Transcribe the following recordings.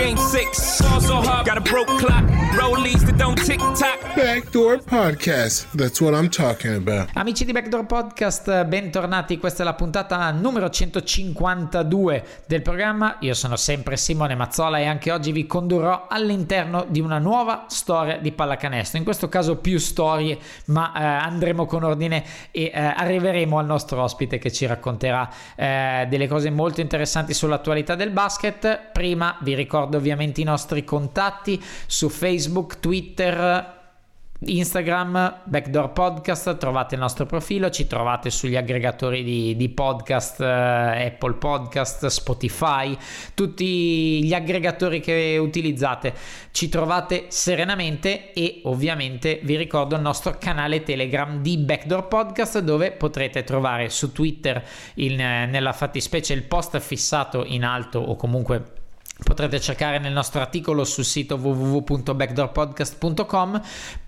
game six. Ball so hard, got a broke clock, rollies that don't tick tock. Backdoor Podcast. That's what I'm talking about. Amici di Backdoor Podcast, bentornati. Questa è la puntata numero 152 del programma. Io sono sempre Simone Mazzola e anche oggi vi condurrò all'interno di una nuova storia di pallacanestro. In questo caso più storie, ma eh, andremo con ordine e eh, arriveremo al nostro ospite che ci racconterà eh, delle cose molto interessanti sull'attualità del basket. Prima vi ricordo ovviamente i nostri contatti su Facebook, Twitter, Instagram, Backdoor Podcast, trovate il nostro profilo, ci trovate sugli aggregatori di, di podcast, eh, Apple Podcast, Spotify, tutti gli aggregatori che utilizzate, ci trovate serenamente e ovviamente vi ricordo il nostro canale Telegram di Backdoor Podcast dove potrete trovare su Twitter il, nella fattispecie il post fissato in alto o comunque Potrete cercare nel nostro articolo sul sito www.backdoorpodcast.com.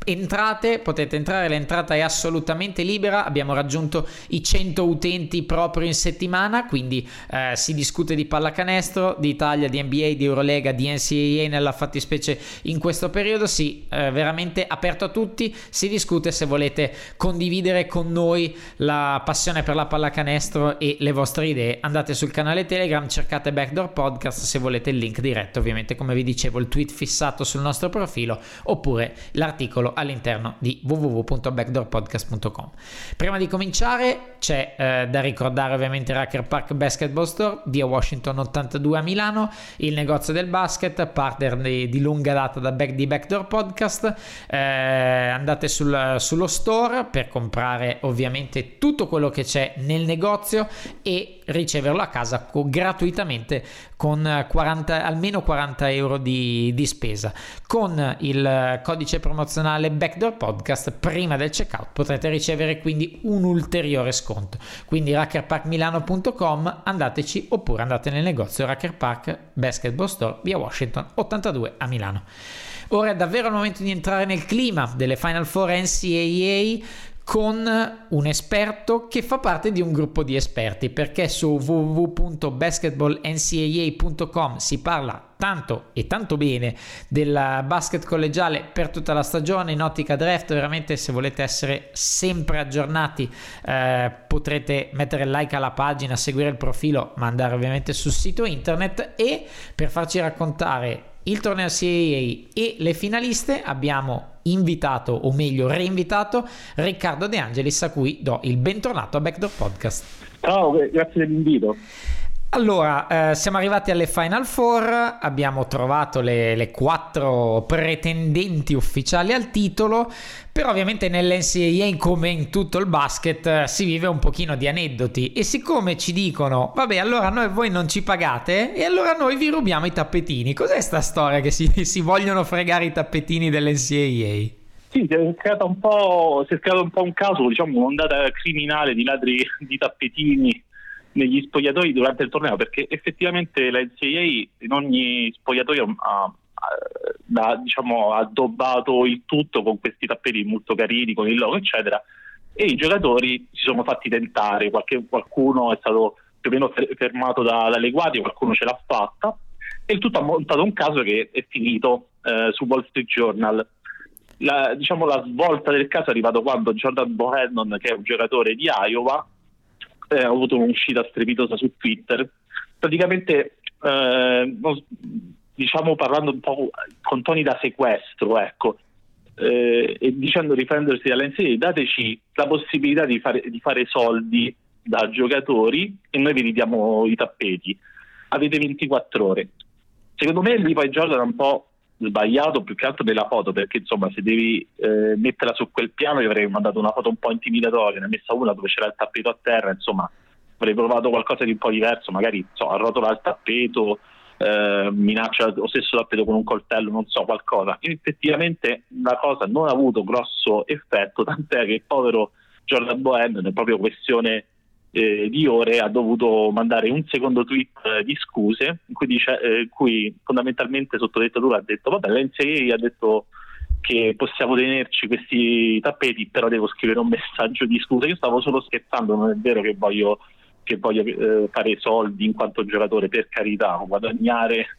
Entrate, potete entrare, l'entrata è assolutamente libera. Abbiamo raggiunto i 100 utenti proprio in settimana, quindi eh, si discute di pallacanestro, di Italia, di NBA, di Eurolega, di NCAA nella fattispecie in questo periodo. Sì, eh, veramente aperto a tutti. Si discute se volete condividere con noi la passione per la pallacanestro e le vostre idee. Andate sul canale Telegram, cercate Backdoor Podcast se volete il link diretto, ovviamente come vi dicevo, il tweet fissato sul nostro profilo oppure l'articolo all'interno di www.backdoorpodcast.com. Prima di cominciare c'è eh, da ricordare ovviamente Racker Park Basketball Store, via Washington 82 a Milano, il negozio del basket, partner di, di lunga data da back, di Backdoor Podcast. Eh, andate sul, sullo store per comprare ovviamente tutto quello che c'è nel negozio e riceverlo a casa co- gratuitamente con 40, almeno 40 euro di, di spesa. Con il codice promozionale Backdoor Podcast prima del checkout potrete ricevere quindi un ulteriore sconto. Quindi rackerparkmilano.com andateci oppure andate nel negozio Racker Park Basketball Store via Washington 82 a Milano. Ora è davvero il momento di entrare nel clima delle Final Four NCAA con un esperto che fa parte di un gruppo di esperti perché su www.basketballncaa.com si parla tanto e tanto bene del basket collegiale per tutta la stagione in ottica draft veramente se volete essere sempre aggiornati eh, potrete mettere like alla pagina seguire il profilo ma andare ovviamente sul sito internet e per farci raccontare il torneo CAA e le finaliste abbiamo invitato o meglio reinvitato Riccardo De Angelis a cui do il bentornato a Backdoor Podcast. Ciao, grazie dell'invito. Allora, eh, siamo arrivati alle Final Four, abbiamo trovato le, le, quattro pretendenti ufficiali al titolo, però ovviamente nell'NCAA come in tutto il basket si vive un pochino di aneddoti e siccome ci dicono, vabbè allora noi voi non ci pagate? E allora noi vi rubiamo i tappetini, cos'è sta storia che si, si vogliono fregare i tappetini dell'NCAA? Sì, si è creato un po', si è creato un, po un caso, diciamo un'ondata criminale di ladri di tappetini negli spogliatoi durante il torneo perché effettivamente la NCAA in ogni spogliatoio ha, ha, ha diciamo, addobbato il tutto con questi tappeti molto carini, con il logo eccetera e i giocatori si sono fatti tentare, Qualche, qualcuno è stato più o meno fermato da, dalle guardie, qualcuno ce l'ha fatta e il tutto ha montato un caso che è finito eh, su Wall Street Journal. La, diciamo, la svolta del caso è arrivato quando Jordan Bohannon, che è un giocatore di Iowa, eh, ho avuto un'uscita strepitosa su Twitter. Praticamente, eh, diciamo parlando un po' con toni da sequestro, ecco, eh, e dicendo riprendersi dall'NCAA, dateci la possibilità di fare, di fare soldi da giocatori e noi vi ridiamo i tappeti. Avete 24 ore. Secondo me lì poi Jordan un po' sbagliato più che altro della foto perché insomma se devi eh, metterla su quel piano io avrei mandato una foto un po' intimidatoria ne ho messa una dove c'era il tappeto a terra insomma avrei provato qualcosa di un po' diverso magari so, arrotola il tappeto eh, minaccia lo stesso tappeto con un coltello non so qualcosa. Effettivamente la cosa non ha avuto grosso effetto tant'è che il povero Jordan Bowen è proprio questione eh, di ore ha dovuto mandare un secondo tweet eh, di scuse in cui, dice, eh, cui fondamentalmente sotto dettatura ha detto vabbè l'NCAA ha detto che possiamo tenerci questi tappeti però devo scrivere un messaggio di scusa. Io stavo solo scherzando non è vero che voglio, che voglio eh, fare soldi in quanto giocatore per carità guadagnare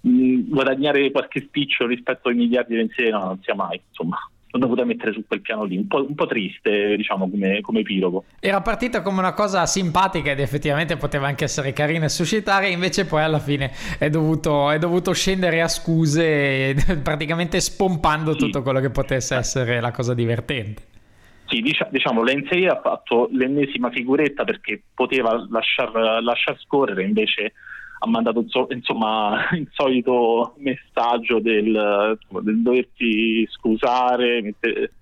mh, mm, guadagnare qualche spiccio rispetto ai miliardi di NCAA no, non sia mai insomma l'ho dovuta mettere su quel piano lì, un po', un po triste, diciamo, come, come epilogo. Era partita come una cosa simpatica ed effettivamente poteva anche essere carina e suscitare, invece poi alla fine è dovuto, è dovuto scendere a scuse, praticamente spompando sì. tutto quello che potesse essere la cosa divertente. Sì, diciamo, l'NCA ha fatto l'ennesima figuretta perché poteva lasciar, lasciar scorrere, invece ha mandato insomma il solito messaggio del, del doversi scusare, mette,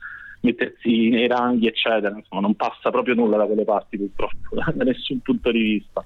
mettersi nei ranghi, eccetera. Insomma, non passa proprio nulla da quelle parti, purtroppo, da nessun punto di vista.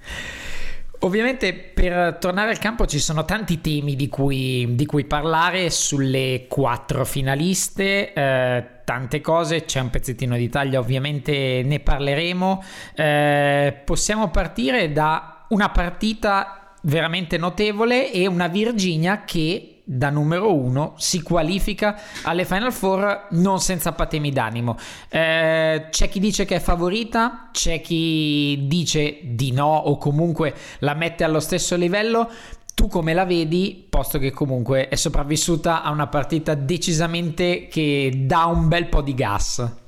Ovviamente per tornare al campo ci sono tanti temi di cui, di cui parlare sulle quattro finaliste, eh, tante cose, c'è un pezzettino d'Italia ovviamente ne parleremo. Eh, possiamo partire da una partita veramente notevole e una Virginia che da numero uno si qualifica alle Final Four non senza patemi d'animo. Eh, c'è chi dice che è favorita, c'è chi dice di no o comunque la mette allo stesso livello. Tu come la vedi, posto che comunque è sopravvissuta a una partita decisamente che dà un bel po' di gas?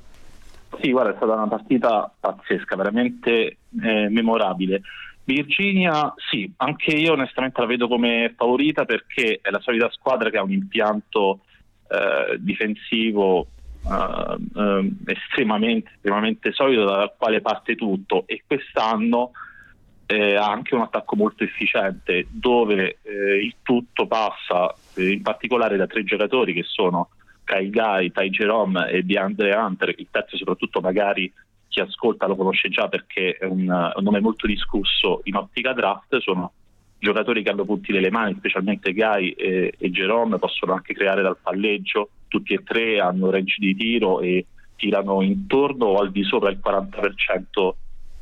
Sì, guarda, è stata una partita pazzesca, veramente eh, memorabile. Virginia, sì, anche io onestamente la vedo come favorita perché è la solita squadra che ha un impianto eh, difensivo eh, eh, estremamente, estremamente solido dal quale parte tutto. E quest'anno eh, ha anche un attacco molto efficiente dove eh, il tutto passa eh, in particolare da tre giocatori che sono Kai Guy, Ty Jerome e DeAndre Hunter, il terzo soprattutto magari chi ascolta lo conosce già perché è un, un nome molto discusso in ottica draft, sono giocatori che hanno punti nelle mani, specialmente Guy e, e Jerome, possono anche creare dal palleggio, tutti e tre hanno range di tiro e tirano intorno o al di sopra il 40%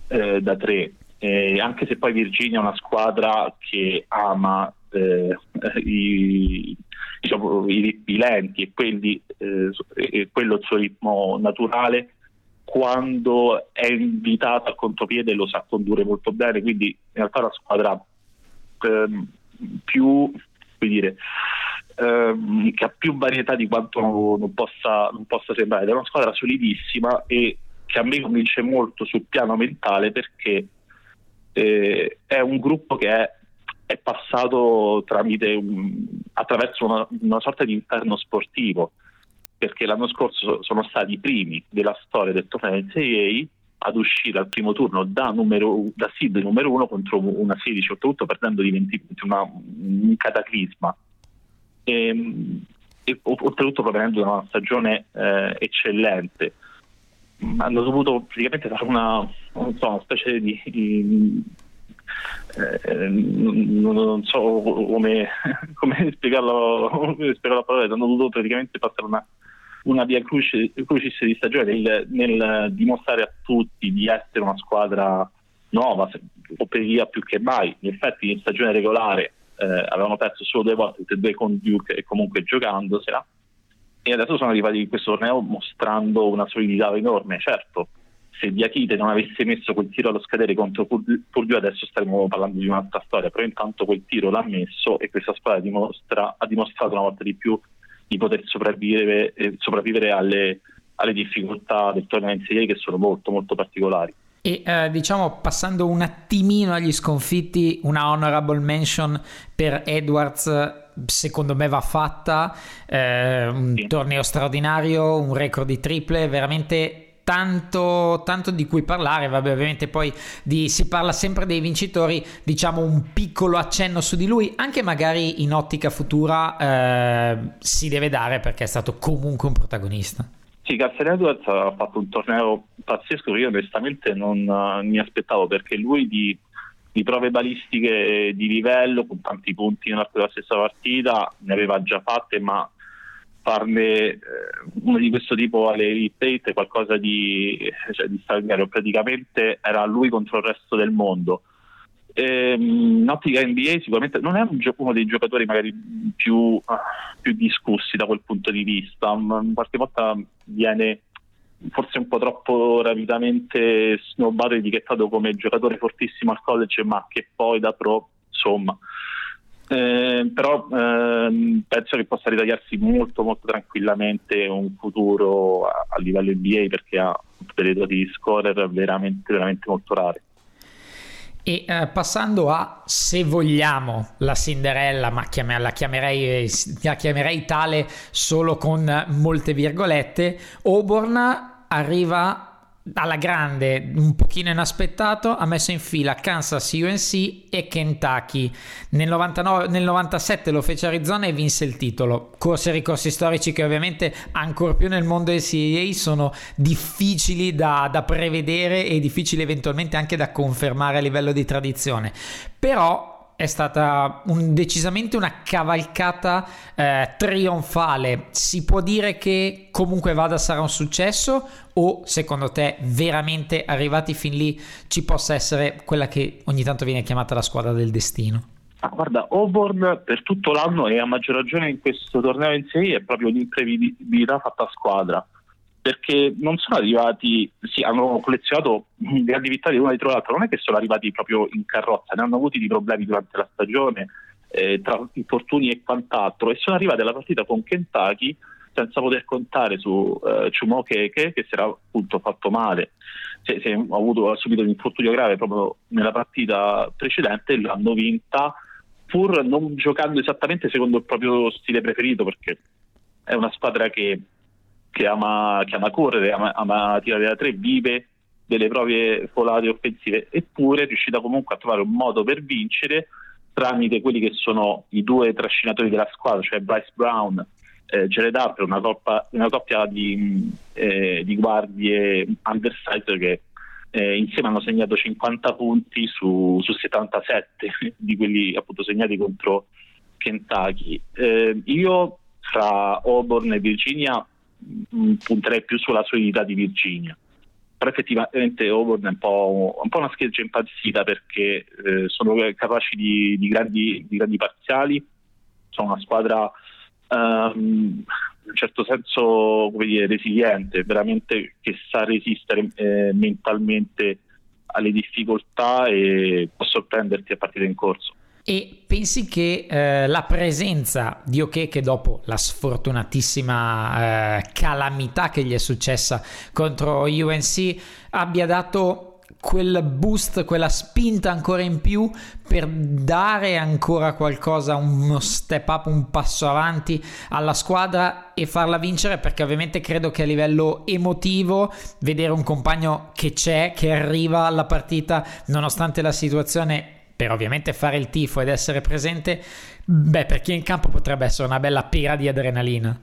eh, da tre. Eh, anche se poi Virginia è una squadra che ama eh, i, diciamo, i ritmi lenti e, quelli, eh, e quello il suo ritmo naturale, quando è invitato a contropiede lo sa condurre molto bene, quindi in realtà è una squadra ehm, più, dire, ehm, che ha più varietà di quanto non, possa, non possa sembrare, è una squadra solidissima e che a me convince molto sul piano mentale perché eh, è un gruppo che è, è passato tramite un, attraverso una, una sorta di interno sportivo perché l'anno scorso sono stati i primi della storia del torneo NCAA ad uscire al primo turno da, numero, da seed numero uno contro una 16, oltretutto perdendo di 20 punti, un cataclisma. E, e, oltretutto provenendo da una stagione eh, eccellente. Hanno dovuto praticamente fare una, so, una specie di, di eh, non, non, so come, come spiegarlo, spiegarlo a parole, hanno dovuto praticamente passare una una via crucis, di stagione nel, nel, dimostrare a tutti di essere una squadra nuova, o per via più che mai. In effetti in stagione regolare eh, avevano perso solo due volte, tutte e due con Duke e comunque giocandosela. E adesso sono arrivati in questo torneo mostrando una solidità enorme. Certo, se Diachite non avesse messo quel tiro allo scadere contro Purdue adesso staremmo parlando di un'altra storia, però intanto quel tiro l'ha messo e questa squadra dimostra, ha dimostrato una volta di più di poter sopravvivere, eh, sopravvivere alle, alle, difficoltà del torneo NCAA che sono molto molto particolari. E eh, diciamo passando un attimino agli sconfitti, una honorable mention per Edwards secondo me va fatta, eh, un sì. torneo straordinario, un record di triple, veramente tanto, tanto di cui parlare, vabbè ovviamente poi di, si parla sempre dei vincitori, diciamo un piccolo accenno su di lui, anche magari in ottica futura eh, si deve dare perché è stato comunque un protagonista. Sì, Cassel Edwards ha fatto un torneo pazzesco che io onestamente non uh, mi aspettavo perché lui di, di, prove balistiche di livello con tanti punti nell'arco della stessa partita ne aveva già fatte ma farne eh, uno di questo tipo alle Elite 8 è qualcosa di, cioè, di straordinario, praticamente era lui contro il resto del mondo. Ehm, in ottica NBA sicuramente non è un gio- uno dei giocatori magari più, più, discussi da quel punto di vista, um, qualche volta viene forse un po' troppo rapidamente snobbato e etichettato come giocatore fortissimo al college ma che poi da pro insomma eh, però ehm, penso che possa ritagliarsi molto molto tranquillamente un futuro a, a livello NBA perché ha delle doti di scorer veramente veramente molto rare. E eh, passando a, se vogliamo, la Cinderella, ma chiam- la, chiamerei, la chiamerei tale solo con molte virgolette, Auburn arriva alla grande, un pochino inaspettato, ha messo in fila Kansas UNC e Kentucky. Nel, 99, nel 97 lo fece Arizona e vinse il titolo. Corsi e ricorsi storici che ovviamente ancora più nel mondo del CAA sono difficili da, da prevedere e difficili eventualmente anche da confermare a livello di tradizione. Però è stata un, decisamente una cavalcata eh, trionfale. Si può dire che comunque vada sarà un successo o secondo te veramente arrivati fin lì ci possa essere quella che ogni tanto viene chiamata la squadra del destino? Ah, guarda, Auburn per tutto l'anno e a maggior ragione in questo torneo in sé è proprio un'imprevedibilità fatta a squadra perché non sono arrivati, sì, hanno collezionato grandi vittorie una dietro l'altra, non è che sono arrivati proprio in carrozza, ne hanno avuti di problemi durante la stagione, eh, tra infortuni e quant'altro, e sono arrivati alla partita con Kentucky senza poter contare su eh, Chumokeke che si era appunto fatto male, cioè, si, ha, avuto, ha subito un infortunio grave proprio nella partita precedente e l'hanno vinta pur non giocando esattamente secondo il proprio stile preferito perché è una squadra che che ama, che ama correre, ama, ama tirare da tre, vive delle proprie folate offensive, eppure è riuscita comunque a trovare un modo per vincere tramite quelli che sono i due trascinatori della squadra, cioè Bryce Brown, eh, Jared Harper, una, coppa, una coppia di, eh, di guardie undersized che eh, insieme hanno segnato 50 punti su, su 77 di quelli appunto segnati contro Kentucky. Eh, io fra Auburn e Virginia punterei più sulla solidità di Virginia. Però effettivamente Auburn è un po', un po una scheggia impazzita perché eh, sono capaci di, di, grandi, di, grandi, parziali, sono una squadra um, in un certo senso dire, resiliente, veramente che sa resistere eh, mentalmente alle difficoltà e può sorprenderti a partire in corso. E pensi che eh, la presenza di Oche, che dopo la sfortunatissima eh, calamità che gli è successa contro UNC, abbia dato quel boost, quella spinta ancora in più per dare ancora qualcosa, uno step up, un passo avanti alla squadra e farla vincere? Perché ovviamente credo che a livello emotivo vedere un compagno che c'è, che arriva alla partita nonostante la situazione per ovviamente fare il tifo ed essere presente, beh, per chi è in campo potrebbe essere una bella pira di adrenalina.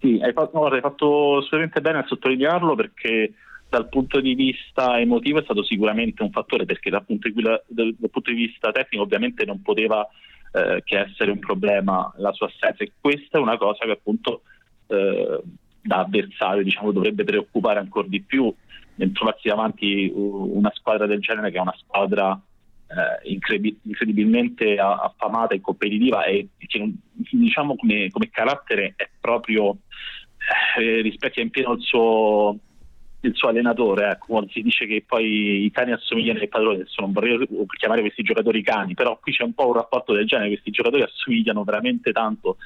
Sì, hai fatto, no, hai fatto assolutamente bene a sottolinearlo perché dal punto di vista emotivo è stato sicuramente un fattore perché dal punto di, dal, punto di vista tecnico ovviamente non poteva eh, che essere un problema la sua assenza e questa è una cosa che appunto eh, da avversario diciamo, dovrebbe preoccupare ancora di più nel trovarsi davanti una squadra del genere che è una squadra incredibilmente affamata e competitiva e che diciamo come, come carattere è proprio eh, rispecchia in pieno il suo, il suo allenatore, ecco, si dice che poi i cani assomigliano ai padroni, adesso non vorrei chiamare questi giocatori cani, però qui c'è un po' un rapporto del genere, questi giocatori assomigliano veramente tanto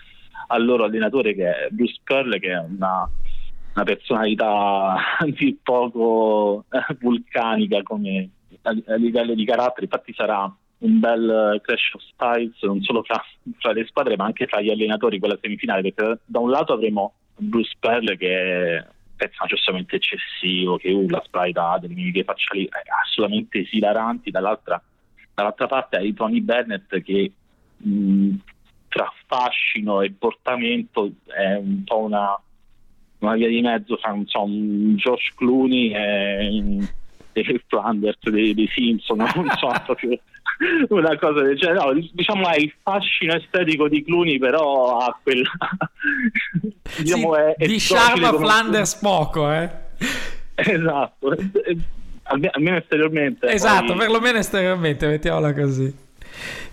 al loro allenatore che è Bruce Curl, che è una, una personalità di poco eh, vulcanica come, a, livello di carattere, infatti sarà un bel crash of styles non solo fra, fra, le squadre ma anche fra gli allenatori quella semifinale perché da un lato avremo Bruce Perle che è pezzo giustamente eccessivo, che urla, sprayta, delle mimiche facciali eh, assolutamente esilaranti, dall'altra, dall'altra parte hai Tony Bennett che mh, tra fascino e portamento è un po' una, una via di mezzo tra so, un Josh Clooney e, e Flanders dei, dei Simpson, non so, proprio una cosa del genere. No, diciamo è il fascino estetico di Clooney, però ha quella. diciamo, sì, è, è di Sharma Flanders poco, eh. Esatto, almeno esteriormente. Esatto, poi... perlomeno esteriormente, mettiamola così.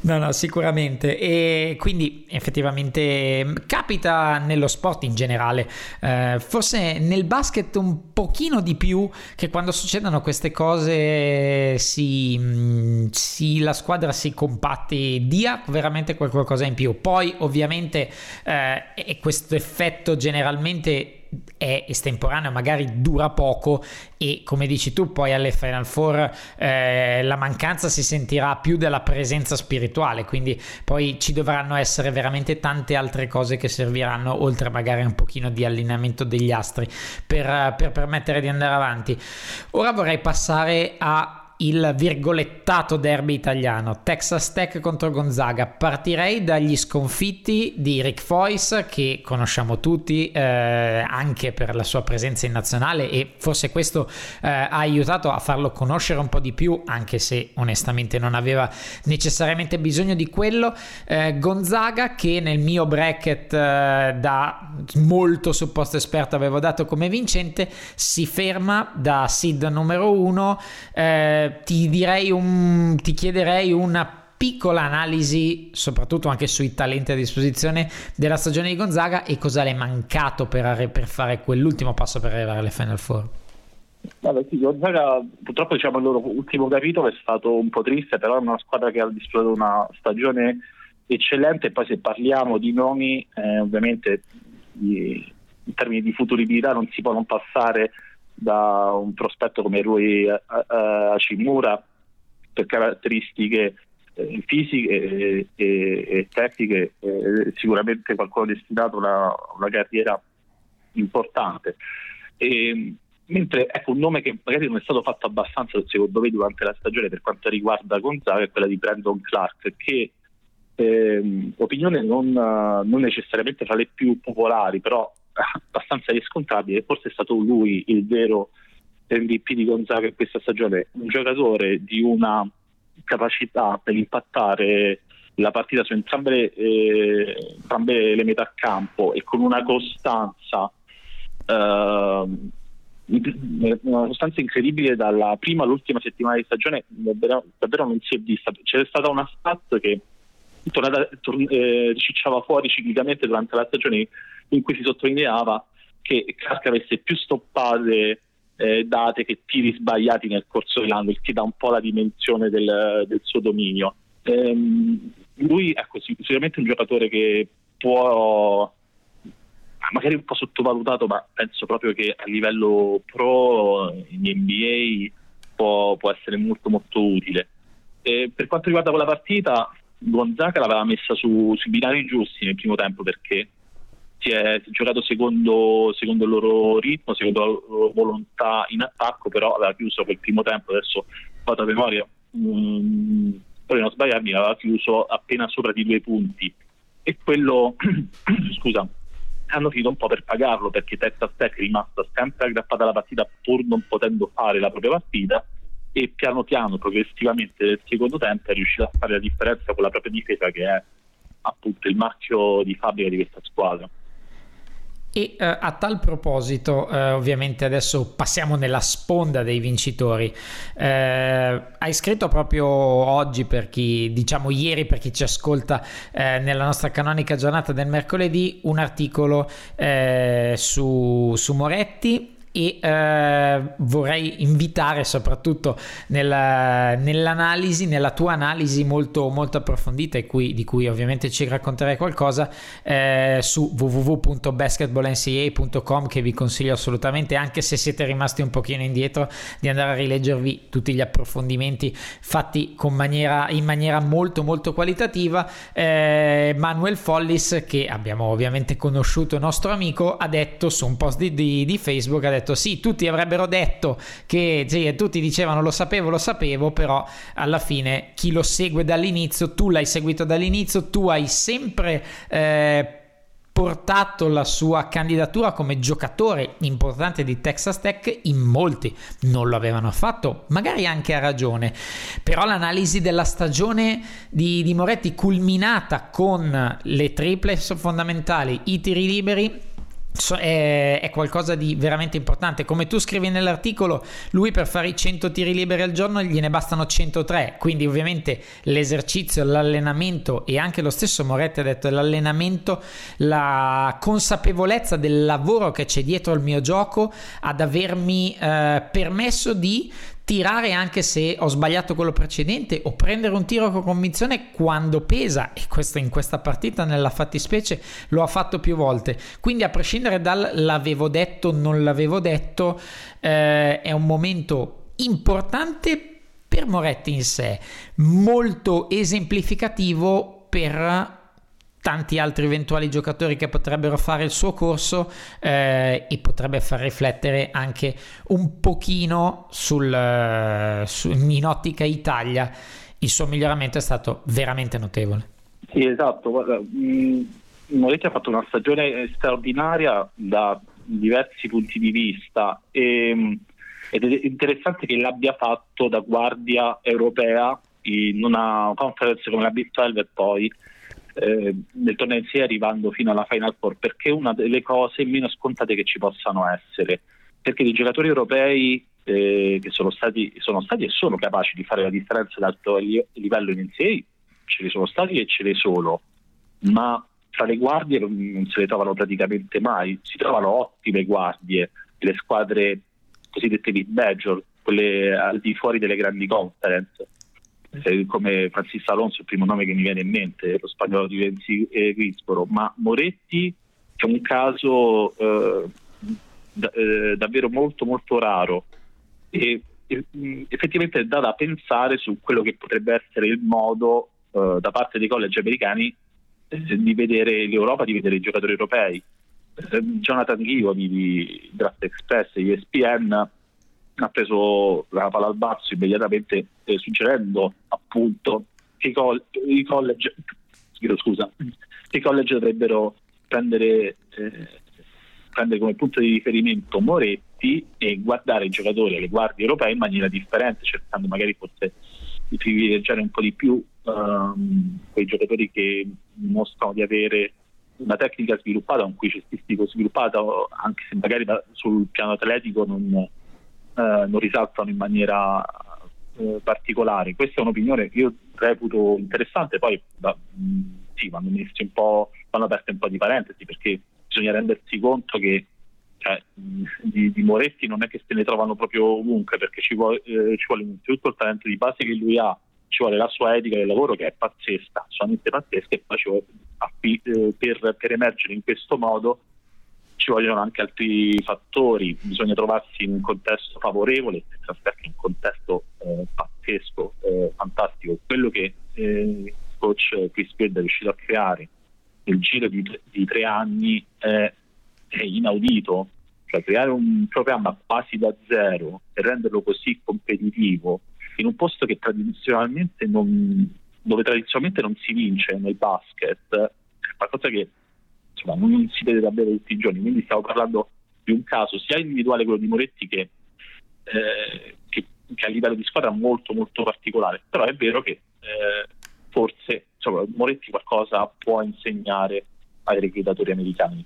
No, no, sicuramente. E quindi effettivamente capita nello sport in generale, eh, forse nel basket un pochino di più che quando succedono queste cose si, mm, si, la squadra si compatte e dia veramente qualcosa in più. Poi ovviamente eh, questo effetto generalmente è estemporaneo, magari dura poco e come dici tu poi alle Final Four eh, la mancanza si sentirà più della presenza spirituale, quindi poi ci dovranno essere veramente tante altre cose che serviranno oltre magari un pochino di allineamento degli astri per, per permettere di andare avanti. Ora vorrei passare a il virgolettato derby italiano, Texas Tech contro Gonzaga. Partirei dagli sconfitti di Rick Foyce, che conosciamo tutti eh, anche per la sua presenza in nazionale e forse questo eh, ha aiutato a farlo conoscere un po' di più, anche se onestamente non aveva necessariamente bisogno di quello. Eh, Gonzaga, che nel mio bracket eh, da molto supposto esperto avevo dato come vincente, si ferma da seed numero uno eh, ti un, ti chiederei una piccola analisi, soprattutto anche sui talenti a disposizione della stagione di Gonzaga e cosa le è mancato per, per fare quell'ultimo passo per arrivare alle Final Four. Vabbè, sì, Gonzaga purtroppo diciamo, il loro ultimo capitolo è stato un po' triste, però è una squadra che ha disputato una stagione eccellente poi se parliamo di nomi eh, ovviamente di, in termini di futuribilità non si può non passare da un prospetto come Rui Hashimura per caratteristiche eh, fisiche e, e, e tecniche, eh, sicuramente qualcuno destinato a una, una carriera importante. E, mentre ecco, un nome che magari non è stato fatto abbastanza secondo me durante la stagione per quanto riguarda Gonzaga è quella di Brandon Clark che eh, opinione non, non necessariamente fra le più popolari però abbastanza riscontrabile, forse è stato lui il vero MVP di Gonzaga in questa stagione, un giocatore di una capacità per impattare la partita su entrambe, eh, entrambe le metà campo e con una costanza eh, una costanza incredibile dalla prima all'ultima settimana di stagione davvero, davvero non si è vista. C'è stata una stat che tornata, tor- eh, cicciava fuori ciclicamente durante la stagione in cui si sottolineava che Clark avesse più stoppate eh, date che tiri sbagliati nel corso dell'anno, il che dà un po' la dimensione del, del suo dominio. Ehm, lui è ecco, sicuramente un giocatore che può magari un po' sottovalutato, ma penso proprio che a livello pro in NBA può, può essere molto molto utile. E per quanto riguarda quella partita, Gonzaga l'aveva messa su, sui binari giusti nel primo tempo perché si è, giocato secondo, secondo, il loro ritmo, secondo la loro volontà in attacco, però aveva chiuso quel primo tempo, adesso vado a memoria, um, per non sbagliarmi, aveva chiuso appena sopra di due punti. E quello, scusa, hanno finito un po' per pagarlo perché Texas Tech è rimasta sempre aggrappata alla partita pur non potendo fare la propria partita e piano piano, progressivamente nel secondo tempo è riuscito a fare la differenza con la propria difesa che è appunto il marchio di fabbrica di questa squadra. E uh, a tal proposito, uh, ovviamente adesso passiamo nella sponda dei vincitori. Uh, hai scritto proprio oggi, per chi, diciamo ieri, per chi ci ascolta nella nostra canonica giornata del mercoledì, un articolo su, su Moretti e eh, vorrei invitare soprattutto nella, nell'analisi, nella tua analisi molto, molto approfondita cui, di cui ovviamente ci racconterai qualcosa eh, su www.basketballncaa.com che vi consiglio assolutamente anche se siete rimasti un pochino indietro di andare a rileggervi tutti gli approfondimenti fatti maniera, in maniera molto molto qualitativa. Eh, Manuel Follis che abbiamo ovviamente conosciuto nostro amico ha detto su un post di, di, di Facebook ha detto detto sì, tutti avrebbero detto che sì, tutti dicevano lo sapevo, lo sapevo, però alla fine chi lo segue dall'inizio, tu l'hai seguito dall'inizio, tu hai sempre... Eh, portato la sua candidatura come giocatore importante di Texas Tech, in molti non lo avevano fatto, magari anche a ragione, però l'analisi della stagione di, di Moretti culminata con le triple fondamentali, i tiri liberi, è, è, qualcosa di veramente importante. Come tu scrivi nell'articolo, lui per fare i 100 tiri liberi al giorno gliene bastano 103. Quindi, ovviamente, l'esercizio, l'allenamento e anche lo stesso Moretti ha detto: l'allenamento, la consapevolezza del lavoro che c'è dietro al mio gioco ad avermi eh, permesso di tirare anche se ho sbagliato quello precedente o prendere un tiro con convinzione quando pesa e questo in questa partita nella fattispecie lo ha fatto più volte. Quindi a prescindere dal l'avevo detto non l'avevo detto eh, è un momento importante per Moretti in sé molto esemplificativo per tanti altri eventuali giocatori che potrebbero fare il suo corso eh, e potrebbe far riflettere anche un pochino sul, uh, su, in ottica Italia il suo miglioramento è stato veramente notevole. Sì esatto guarda mh, Moretti ha fatto una stagione straordinaria da diversi punti di vista e, ed è interessante che l'abbia fatto da guardia europea in una conference come la Big 12 e poi eh, nel torneo in sé arrivando fino alla Final Four perché è una delle cose meno scontate che ci possano essere perché i giocatori europei eh, che sono stati, sono stati, e sono capaci di fare la differenza ad alto livello in NCAA ce ne sono stati e ce ne sono ma tra le guardie non, se le trovano praticamente mai si trovano ottime guardie le squadre cosiddette mid major quelle al di fuori delle grandi conference come Francisco Alonso, il primo nome che mi viene in mente, lo spagnolo di Venzi e Grisboro, ma Moretti è un caso eh, da, eh, davvero molto molto raro e, e effettivamente dà da pensare su quello che potrebbe essere il modo eh, da parte dei college americani eh, di vedere l'Europa, di vedere i giocatori europei. Eh, Jonathan Ghioni di Draft Express ESPN ha preso la palla al basso immediatamente eh, suggerendo appunto che i, col- i college scusa, i college dovrebbero prendere, eh, prendere, come punto di riferimento Moretti e guardare i giocatori e le guardie europee in maniera differente, cercando magari forse di privilegiare un po' di più um, quei giocatori che mostrano di avere una tecnica sviluppata, un cestistico sviluppato, anche se magari sul piano atletico non, non risaltano in maniera eh, particolare. Questa è un'opinione che io reputo interessante, poi da, sì, vanno, un po', vanno aperte un po' di parentesi perché bisogna rendersi conto che cioè, di, di, Moretti non è che se ne trovano proprio ovunque perché ci vuole, eh, ci vuole innanzitutto il talento di base che lui ha, ci vuole la sua etica del lavoro che è pazzesca, solamente pazzesca e poi ci vuole, eh, per, per emergere in questo modo ci vogliono anche altri fattori, bisogna trovarsi in un contesto favorevole, perché è un contesto eh, pazzesco, eh, fantastico. Quello che il eh, coach Chris Beard è riuscito a creare nel giro di, di tre anni è, è inaudito, cioè creare un programma quasi da zero e renderlo così competitivo in un posto tradizionalmente non, dove tradizionalmente non si vince nel basket, è qualcosa che insomma, non si vede davvero tutti i giorni, quindi stiamo parlando di un caso sia individuale quello di Moretti che, eh, che, che a livello di squadra molto molto particolare, però è vero che eh, forse insomma, Moretti qualcosa può insegnare ai reclutatori americani.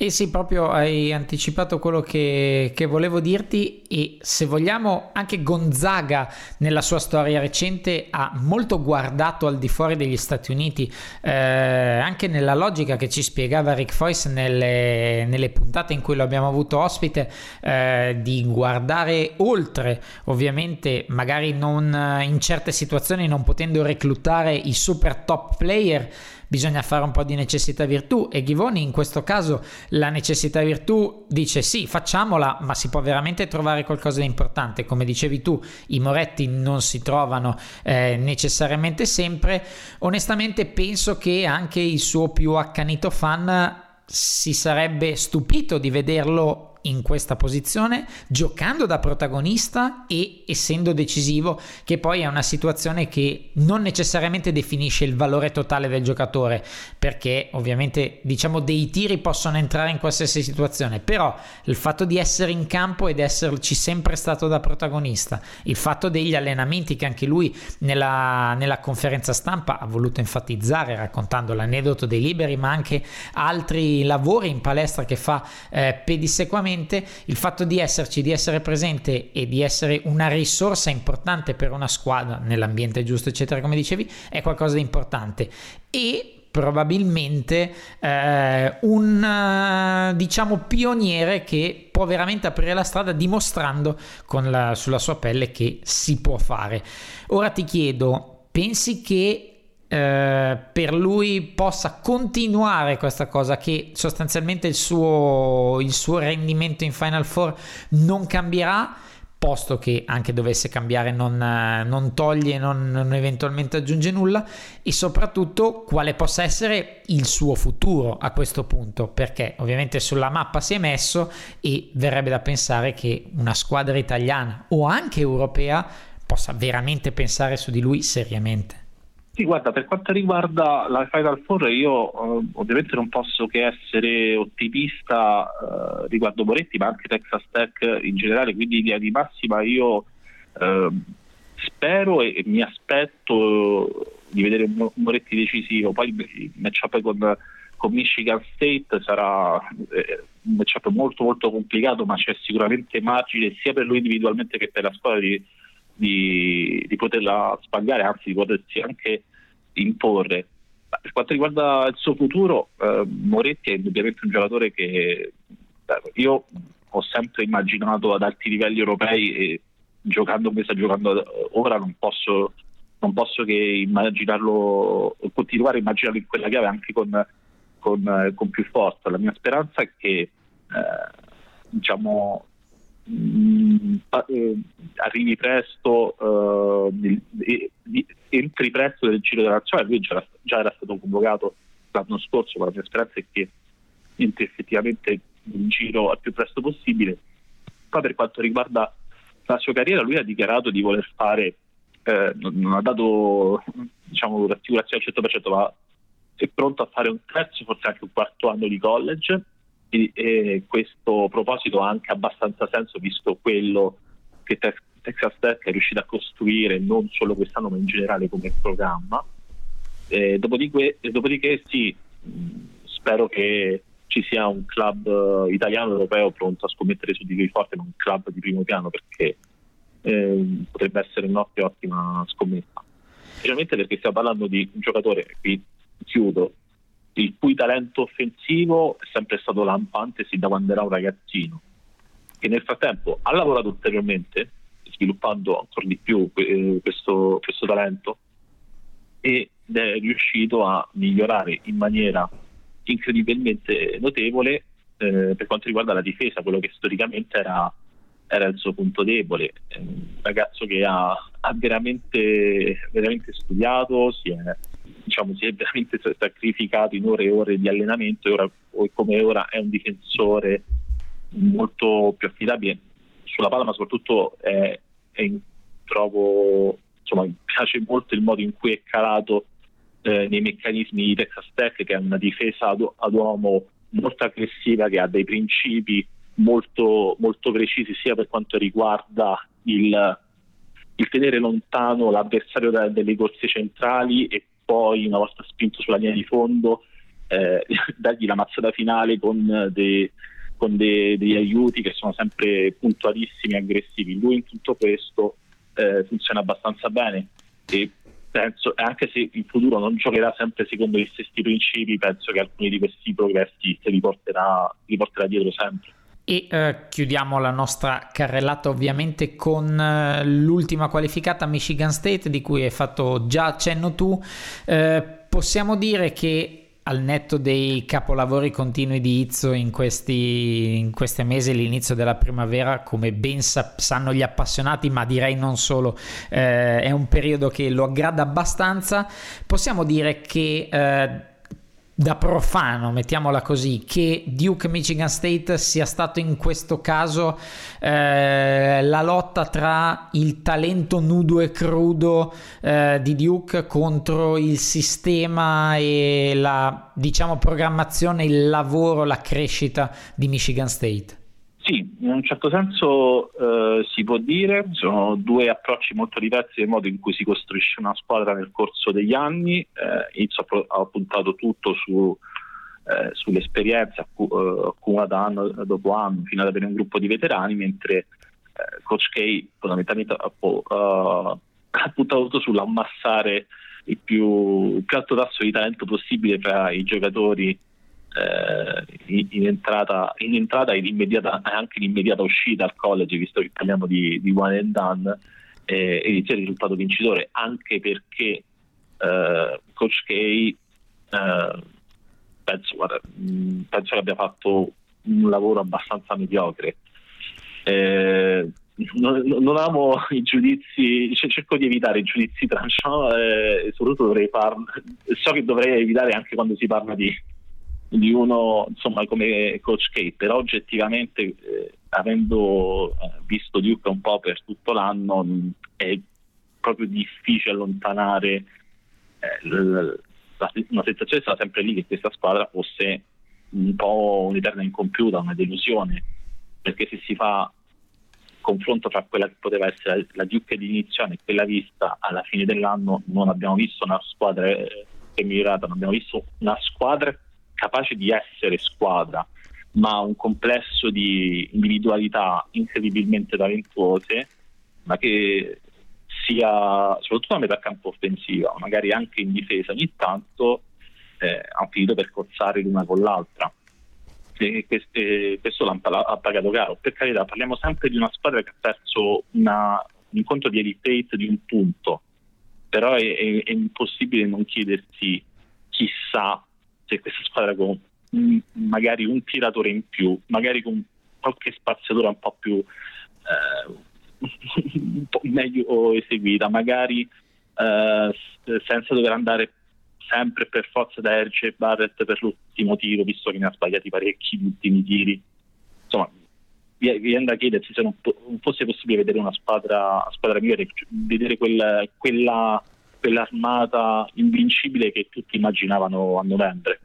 E sì, proprio hai anticipato quello che, che, volevo dirti e se vogliamo anche Gonzaga nella sua storia recente ha molto guardato al di fuori degli Stati Uniti, eh, anche nella logica che ci spiegava Rick Foyce nelle, nelle puntate in cui lo abbiamo avuto ospite, eh, di guardare oltre, ovviamente magari non in certe situazioni non potendo reclutare i super top player bisogna fare un po' di necessità virtù. E Ghivoni in questo caso la necessità virtù dice sì facciamola ma si può veramente trovare qualcosa di importante. Come dicevi tu i Moretti non si trovano eh, necessariamente sempre. Onestamente penso che anche il suo più accanito fan si sarebbe stupito di vederlo in questa posizione, giocando da protagonista e essendo decisivo, che poi è una situazione che non necessariamente definisce il valore totale del giocatore, perché ovviamente diciamo dei tiri possono entrare in qualsiasi situazione, però il fatto di essere in campo ed esserci sempre stato da protagonista, il fatto degli allenamenti che anche lui nella, nella conferenza stampa ha voluto enfatizzare raccontando l'aneddoto dei liberi, ma anche altri lavori in palestra che fa eh, pedissequamente sicuramente il fatto di esserci, di essere presente e di essere una risorsa importante per una squadra nell'ambiente giusto, eccetera, come dicevi, è qualcosa di importante. E probabilmente eh, un diciamo pioniere che può veramente aprire la strada dimostrando la, sulla sua pelle che si può fare. Ora ti chiedo, pensi che eh, per lui possa continuare questa cosa che sostanzialmente il suo, il suo rendimento in Final Four non cambierà posto che anche dovesse cambiare non, non toglie, non, non, eventualmente aggiunge nulla e soprattutto quale possa essere il suo futuro a questo punto perché ovviamente sulla mappa si è messo e verrebbe da pensare che una squadra italiana o anche europea possa veramente pensare su di lui seriamente. Sì, guarda, per quanto riguarda la Final Four, io eh, ovviamente non posso che essere ottimista eh, riguardo Moretti, ma anche Texas Tech in generale, quindi in linea di massima io eh, spero e, e, mi aspetto di vedere un Moretti decisivo. Poi il matchup con, con Michigan State sarà eh, un matchup molto molto complicato, ma c'è sicuramente margine sia per lui individualmente che per la squadra di di, di poterla spagare, anzi di potersi anche imporre. Per quanto riguarda il suo futuro, eh, Moretti è indubbiamente un giocatore che io ho sempre immaginato ad alti livelli europei e giocando come sta giocando ora non posso, non posso che immaginarlo, continuare a immaginarlo in quella chiave anche con, con, con più forza. La mia speranza è che eh, diciamo, mh, eh, arrivi presto, eh, entri presto nel giro della nazionale, lui già, già, era stato convocato l'anno scorso, ma la mia speranza è che entri effettivamente in giro al più presto possibile. Poi per quanto riguarda la sua carriera, lui ha dichiarato di voler fare, eh, non, non, ha dato diciamo, rassicurazione al 100%, ma è pronto a fare un terzo, forse anche un quarto anno di college e, e questo proposito ha anche abbastanza senso visto quello che Texas Tech è riuscito a costruire non solo quest'anno ma in generale come programma. Eh, dopodiché, dopodiché sì, spero che ci sia un club eh, italiano europeo pronto a scommettere su di lui forte, ma un club di primo piano perché eh, potrebbe essere un'ottima ottima scommessa. Specialmente perché stiamo parlando di un giocatore, qui chiudo, il cui talento offensivo è sempre stato lampante sin da quando era un ragazzino, che nel frattempo ha lavorato ulteriormente, sviluppando ancora di più eh, questo, questo talento, ed è riuscito a migliorare in maniera incredibilmente notevole eh, per quanto riguarda la difesa, quello che storicamente era, era il suo punto debole. Un ragazzo che ha, ha veramente, veramente studiato, si è diciamo, si è veramente sacrificato in ore e ore di allenamento e ora, come ora è un difensore molto più affidabile. Sulla palla ma soprattutto è, è trovo insomma piace molto il modo in cui è calato eh, nei meccanismi di Texas Tech che è una difesa ad, ad, uomo molto aggressiva che ha dei principi molto, molto precisi sia per quanto riguarda il, il tenere lontano l'avversario dalle corse centrali e poi una volta spinto sulla linea di fondo eh, dargli la mazzata finale con, dei, con dei, degli aiuti che sono sempre puntualissimi e aggressivi. Lui in tutto questo eh, funziona abbastanza bene e penso, anche se in futuro non giocherà sempre secondo gli stessi principi, penso che alcuni di questi progressi se li porterà, li porterà dietro sempre. E eh, chiudiamo la nostra carrellata ovviamente con eh, l'ultima qualificata Michigan State di cui hai fatto già accenno tu. Eh, possiamo dire che al netto dei capolavori continui di Izzo in questi, in questi mesi, l'inizio della primavera, come ben sa- sanno gli appassionati, ma direi non solo, eh, è un periodo che lo aggrada abbastanza, possiamo dire che eh, da profano, mettiamola così, che Duke Michigan State sia stato in questo caso eh, la lotta tra il talento nudo e crudo eh, di Duke contro il sistema e la diciamo programmazione, il lavoro, la crescita di Michigan State. Sì, in un certo senso eh, si può dire, sono due approcci molto diversi del modo in cui si costruisce una squadra nel corso degli anni. Eh, Izzo ha puntato tutto su, eh, sull'esperienza accumulata anno dopo anno fino ad avere un gruppo di veterani, mentre eh, Coach K fondamentalmente ha, uh, ha puntato tutto sull'ammassare il più, il più alto tasso di talento possibile tra i giocatori eh, in, entrata, in entrata e anche in immediata uscita al college, visto che parliamo di, di one and done, eh, e il risultato vincitore, anche perché eh, Coach K eh, penso, guarda, penso, che abbia fatto un lavoro abbastanza mediocre. Eh, non, non, amo i giudizi, cerco di evitare i giudizi tranchant eh, soprattutto dovrei farlo, so che dovrei evitare anche quando si parla di, di uno insomma come Coach K, però oggettivamente eh, avendo eh, visto Duke un po' per tutto l'anno è proprio difficile allontanare eh, l- la, una sensazione sarà sempre lì che questa squadra fosse un po' un'eterna incompiuta, una delusione, perché se si fa confronto tra quella che poteva essere la Duke di inizio e quella vista alla fine dell'anno non abbiamo visto una squadra eh, che è migliorata, non abbiamo visto una squadra capace di essere squadra, ma un complesso di individualità incredibilmente talentuose, ma che sia soprattutto a metà campo offensiva, magari anche in difesa ogni tanto, eh, hanno finito per cozzare l'una con l'altra. E queste, questo l'ha pagato caro. Per carità, parliamo sempre di una squadra che ha perso una, un incontro di elite di un punto, però è, è, è impossibile non chiedersi chissà se questa squadra con magari un tiratore in più, magari con qualche spaziatura un po' più eh, un po' meglio eseguita, magari eh, senza dover andare sempre per forza da Erge e Barrett per l'ultimo tiro, visto che ne ha sbagliati parecchi gli ultimi tiri. Insomma, viene da chiedersi se non, non, fosse possibile vedere una squadra, squadra migliore, vedere quel, quella quell'armata invincibile che tutti immaginavano a novembre.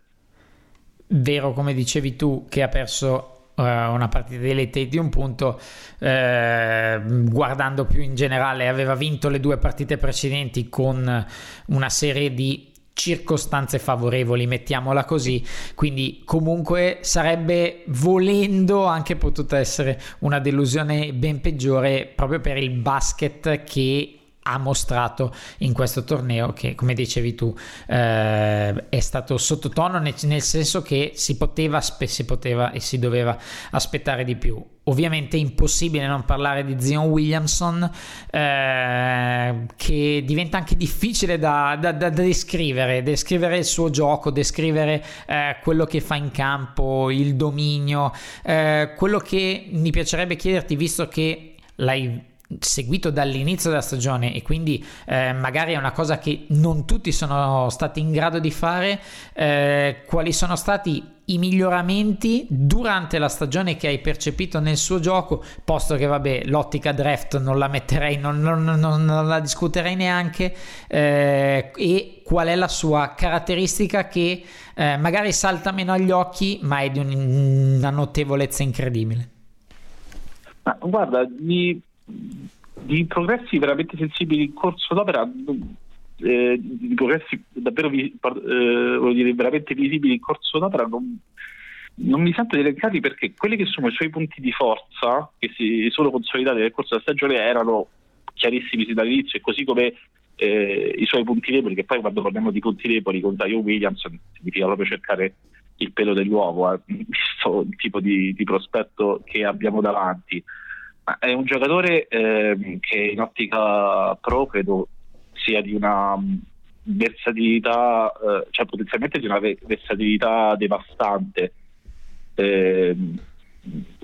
Vero, come dicevi tu, che ha perso uh, una partita di Elite di un punto, eh, guardando più in generale, aveva vinto le due partite precedenti con una serie di circostanze favorevoli, mettiamola così. Quindi, comunque, sarebbe volendo anche potuta essere una delusione ben peggiore proprio per il basket che ha mostrato in questo torneo che come dicevi tu eh, è stato sottotono nel, nel, senso che si poteva, si poteva e si doveva aspettare di più. Ovviamente è impossibile non parlare di Zion Williamson eh, che diventa anche difficile da, da, da, descrivere descrivere il suo gioco descrivere eh, quello che fa in campo il dominio eh, quello che mi piacerebbe chiederti visto che l'hai seguito dall'inizio della stagione e quindi eh, magari è una cosa che non tutti sono stati in grado di fare, eh, quali sono stati i miglioramenti durante la stagione che hai percepito nel suo gioco, posto che vabbè l'ottica draft non la metterei, non, non, non, non la discuterei neanche, eh, e qual è la sua caratteristica che eh, magari salta meno agli occhi ma è di un, una notevolezza incredibile. Ma guarda, mi di progressi veramente sensibili in corso d'opera eh, di progressi davvero eh, dire, veramente visibili in corso d'opera non, non mi sento elencati perché quelli che sono i suoi punti di forza, che si sono consolidati nel corso della stagione, erano chiarissimi sin dall'inizio, e così come eh, i suoi punti deboli, che poi quando parliamo di punti deboli con Taio Williams significa proprio cercare il pelo dell'uovo, eh, visto il tipo di, di, prospetto che abbiamo davanti. È un giocatore eh, che in ottica pro credo sia di una versatilità, eh, cioè potenzialmente di una versatilità devastante. Eh,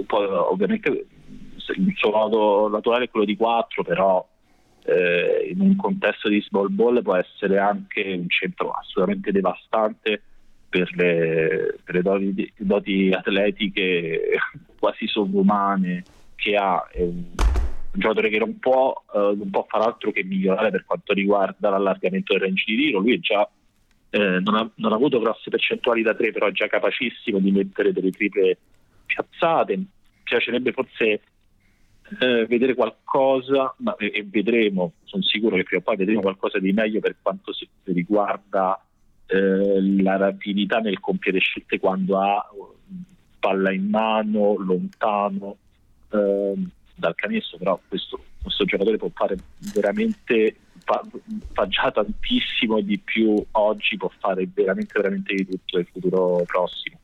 poi ovviamente il suo modo naturale è quello di 4, però eh, in un contesto di small ball può essere anche un centro assolutamente devastante per le, per le doti, doti, atletiche quasi sovrumane che ha. È un, giocatore che non può, eh, non può fare altro che migliorare per quanto riguarda l'allargamento del range di tiro. Lui è già eh, non, ha, non, ha, avuto grosse percentuali da tre, però è già capacissimo di mettere delle triple piazzate. Mi piacerebbe forse eh, vedere qualcosa, ma, e, e, vedremo, sono sicuro che prima o poi vedremo qualcosa di meglio per quanto si riguarda eh, la rapidità nel compiere scelte quando ha palla in mano, lontano eh, dal canestro, però questo, questo giocatore può fare veramente fa, fa, già tantissimo di più oggi, può fare veramente veramente di tutto nel futuro prossimo.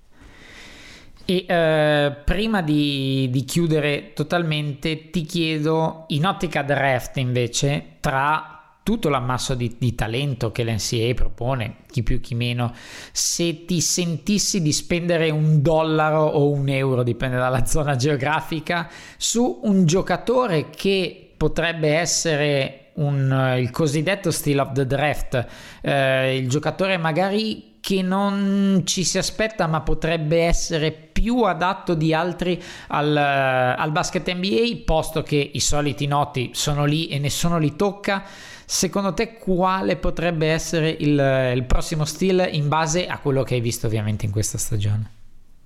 E eh, prima di, di, chiudere totalmente, ti chiedo in ottica draft invece, tra tutto l'ammasso di, di talento che l'NCA propone, chi più chi meno, se ti sentissi di spendere un dollaro o un euro, dipende dalla zona geografica, su un giocatore che potrebbe essere un, il cosiddetto steal of the draft, eh, il giocatore magari che non ci si aspetta ma potrebbe essere più adatto di altri al, al, basket NBA posto che i soliti noti sono lì e nessuno li tocca secondo te quale potrebbe essere il, il prossimo stile in base a quello che hai visto ovviamente in questa stagione?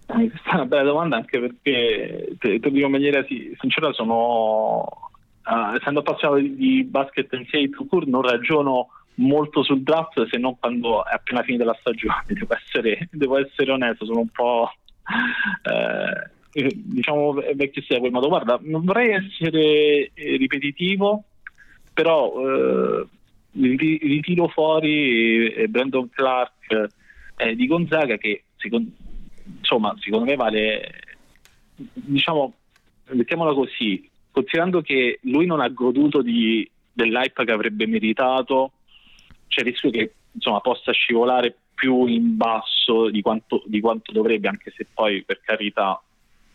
Questa è una bella domanda anche perché te, te dico in maniera sincera sono uh, essendo appassionato di, di basket to court non ragiono molto sul draft se non quando è appena finita la stagione, devo essere, devo essere onesto, sono un po' eh, diciamo vecchio quel modo. Guarda, non vorrei essere eh, ripetitivo, però eh, ritiro fuori eh, Brandon Clark eh, di Gonzaga che secondo, insomma, secondo me vale, diciamo, mettiamola così, considerando che lui non ha goduto di, dell'hype che avrebbe meritato c'è il rischio che insomma, possa scivolare più in basso di quanto, di quanto dovrebbe, anche se poi per carità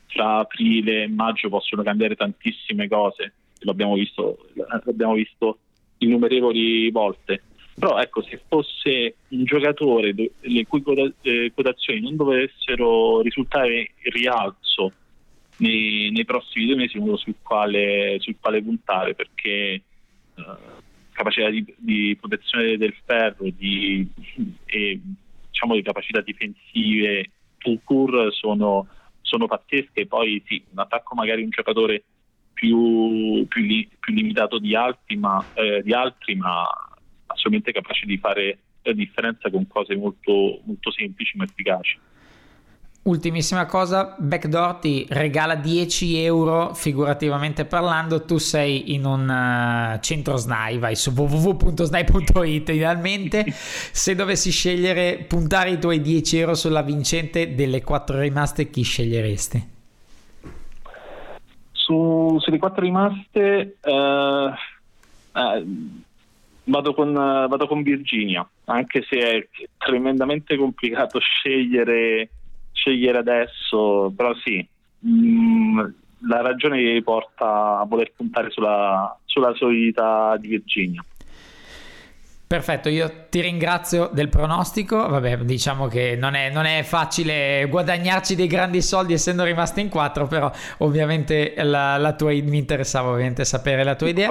tra aprile e maggio possono cambiare tantissime cose, l'abbiamo visto, l'abbiamo visto innumerevoli volte. Però ecco, se fosse un giocatore le cui eh, quotazioni non dovessero risultare in rialzo nei, nei, prossimi due mesi, uno sul quale, sul quale puntare, perché uh, capacità di, di, protezione del ferro di, e diciamo, di capacità difensive full sono, sono pazzesche. Poi sì, un attacco magari un giocatore più, più, li, più limitato di altri, ma, eh, di altri, ma assolutamente capace di fare la differenza con cose molto, molto semplici ma efficaci. Ultimissima cosa, Backdoor ti regala 10 euro figurativamente parlando, tu sei in un uh, centro SNAI, vai su www.snai.it idealmente, se dovessi scegliere puntare i tuoi 10 euro sulla vincente delle 4 rimaste, chi sceglieresti? Su, sulle 4 rimaste uh, uh, vado, con, vado con Virginia, anche se è tremendamente complicato scegliere scegliere adesso, però sì, mh, mm, la ragione che porta a voler puntare sulla, sulla solidità di Virginia. Perfetto, io ti ringrazio del pronostico. Vabbè, diciamo che non è, non è, facile guadagnarci dei grandi soldi essendo rimasti in quattro, però ovviamente la, la tua, mi interessava ovviamente sapere la tua idea.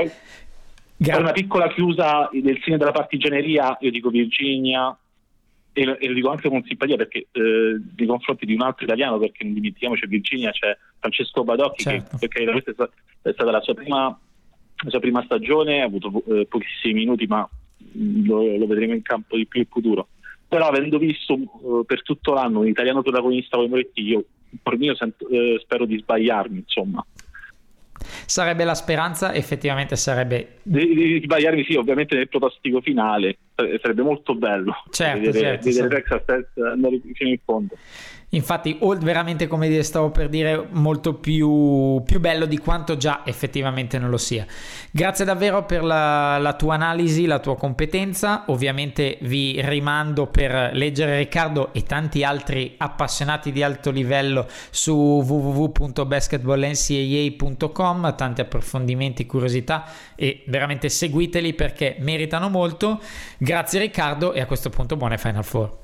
Gra- una piccola chiusa del segno della partigianeria, io dico Virginia, e lo, e lo, dico anche con simpatia perché eh, nei confronti di un altro italiano, perché non dimentichiamoci Virginia c'è Francesco Badocchi certo. che perché questa è stata la sua prima, la sua prima stagione, ha avuto eh, pochissimi minuti ma lo, lo vedremo in campo di più in futuro. Però avendo visto uh, per tutto l'anno un italiano protagonista come Moretti, io per mio sento, uh, spero di sbagliarmi, insomma. Sarebbe la speranza, effettivamente sarebbe... Di, di, sbagliarmi sì, ovviamente nel protostico finale, sarebbe molto bello certo, vedere, certo, vedere certo. Texas andare fino in fondo. Infatti, veramente come stavo per dire, molto più, più, bello di quanto già effettivamente non lo sia. Grazie davvero per la, la, tua analisi, la tua competenza. Ovviamente vi rimando per leggere Riccardo e tanti altri appassionati di alto livello su www.basketballncaa.com. Tanti approfondimenti, curiosità e veramente seguiteli perché meritano molto. Grazie Riccardo e a questo punto buone Final Four.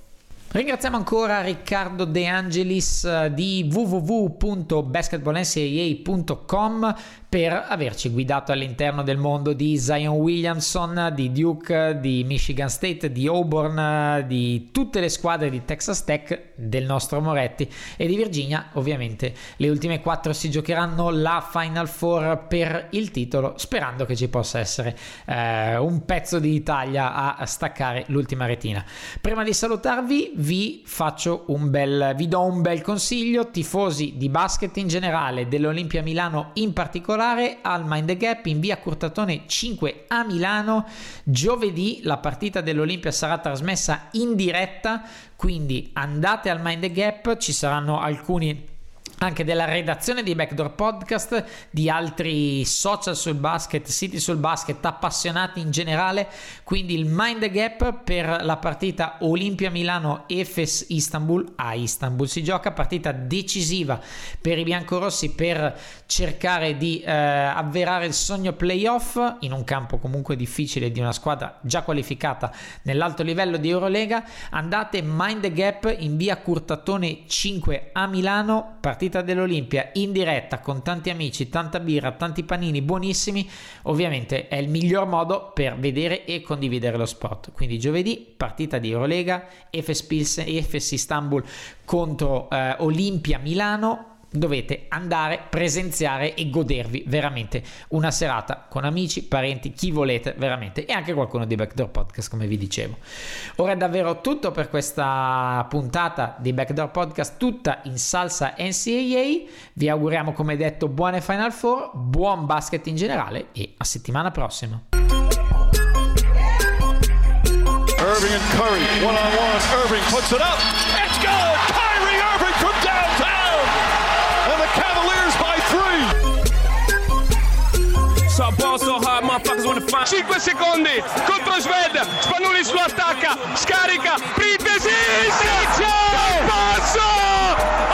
Ringraziamo ancora Riccardo De Angelis eh, di www.basketballncaa.com per averci guidato all'interno del mondo di Zion Williamson, di Duke, di Michigan State, di Auburn, di tutte le squadre di Texas Tech, del nostro Moretti e di Virginia. Ovviamente le ultime quattro si giocheranno la Final Four per il titolo, sperando che ci possa essere eh, un pezzo di Italia a staccare l'ultima retina. Prima di salutarvi vi faccio un bel, vi do un bel consiglio, tifosi di basket in generale, dell'Olimpia Milano in particolare al Mind the Gap in via Curtatone 5 a Milano. Giovedì la partita dell'Olimpia sarà trasmessa in diretta, quindi andate al Mind the Gap, ci saranno alcuni anche della redazione di Backdoor Podcast, di altri social sul basket, siti sul basket, appassionati in generale. Quindi il Mind Gap per la partita Olimpia Milano Efes Istanbul a Istanbul si gioca, partita decisiva per i biancorossi per cercare di eh, avverare il sogno playoff in un campo comunque difficile di una squadra già qualificata nell'alto livello di Eurolega. Andate Mind Gap in via Curtatone 5 a Milano, partita partita dell'Olimpia in diretta con tanti amici, tanta birra, tanti panini buonissimi, ovviamente è il miglior modo per vedere e condividere lo sport. Quindi giovedì partita di Eurolega, Efes, Istanbul contro eh, Olimpia Milano, dovete andare, presenziare e godervi veramente una serata con amici, parenti, chi volete veramente e anche qualcuno di Backdoor Podcast come vi dicevo. Ora è davvero tutto per questa puntata di Backdoor Podcast tutta in salsa NCAA. Vi auguriamo come detto buone Final Four, buon basket in generale e a settimana prossima. Irving and Curry, one on one. Irving puts it up. So ball so hard, motherfuckers wanna find. 5 secondi contro Sved. Spanulis lo attacca, scarica. Printesi. Sergio! Passo!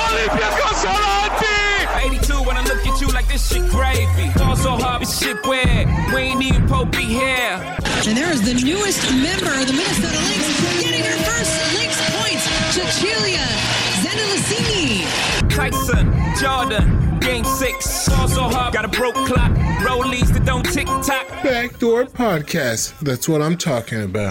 Olympiacos avanti! 82 when I look at you like this shit gravy. Ball so hard, this shit weird. We ain't even Pope be here. And there is the newest member of the Minnesota Lynx getting her first Lynx points, Cecilia Zendelicini. Tyson, Jordan, game six. So hard, got a broke clock. Rollies that don't tick tock. Backdoor Podcast. That's what I'm talking about.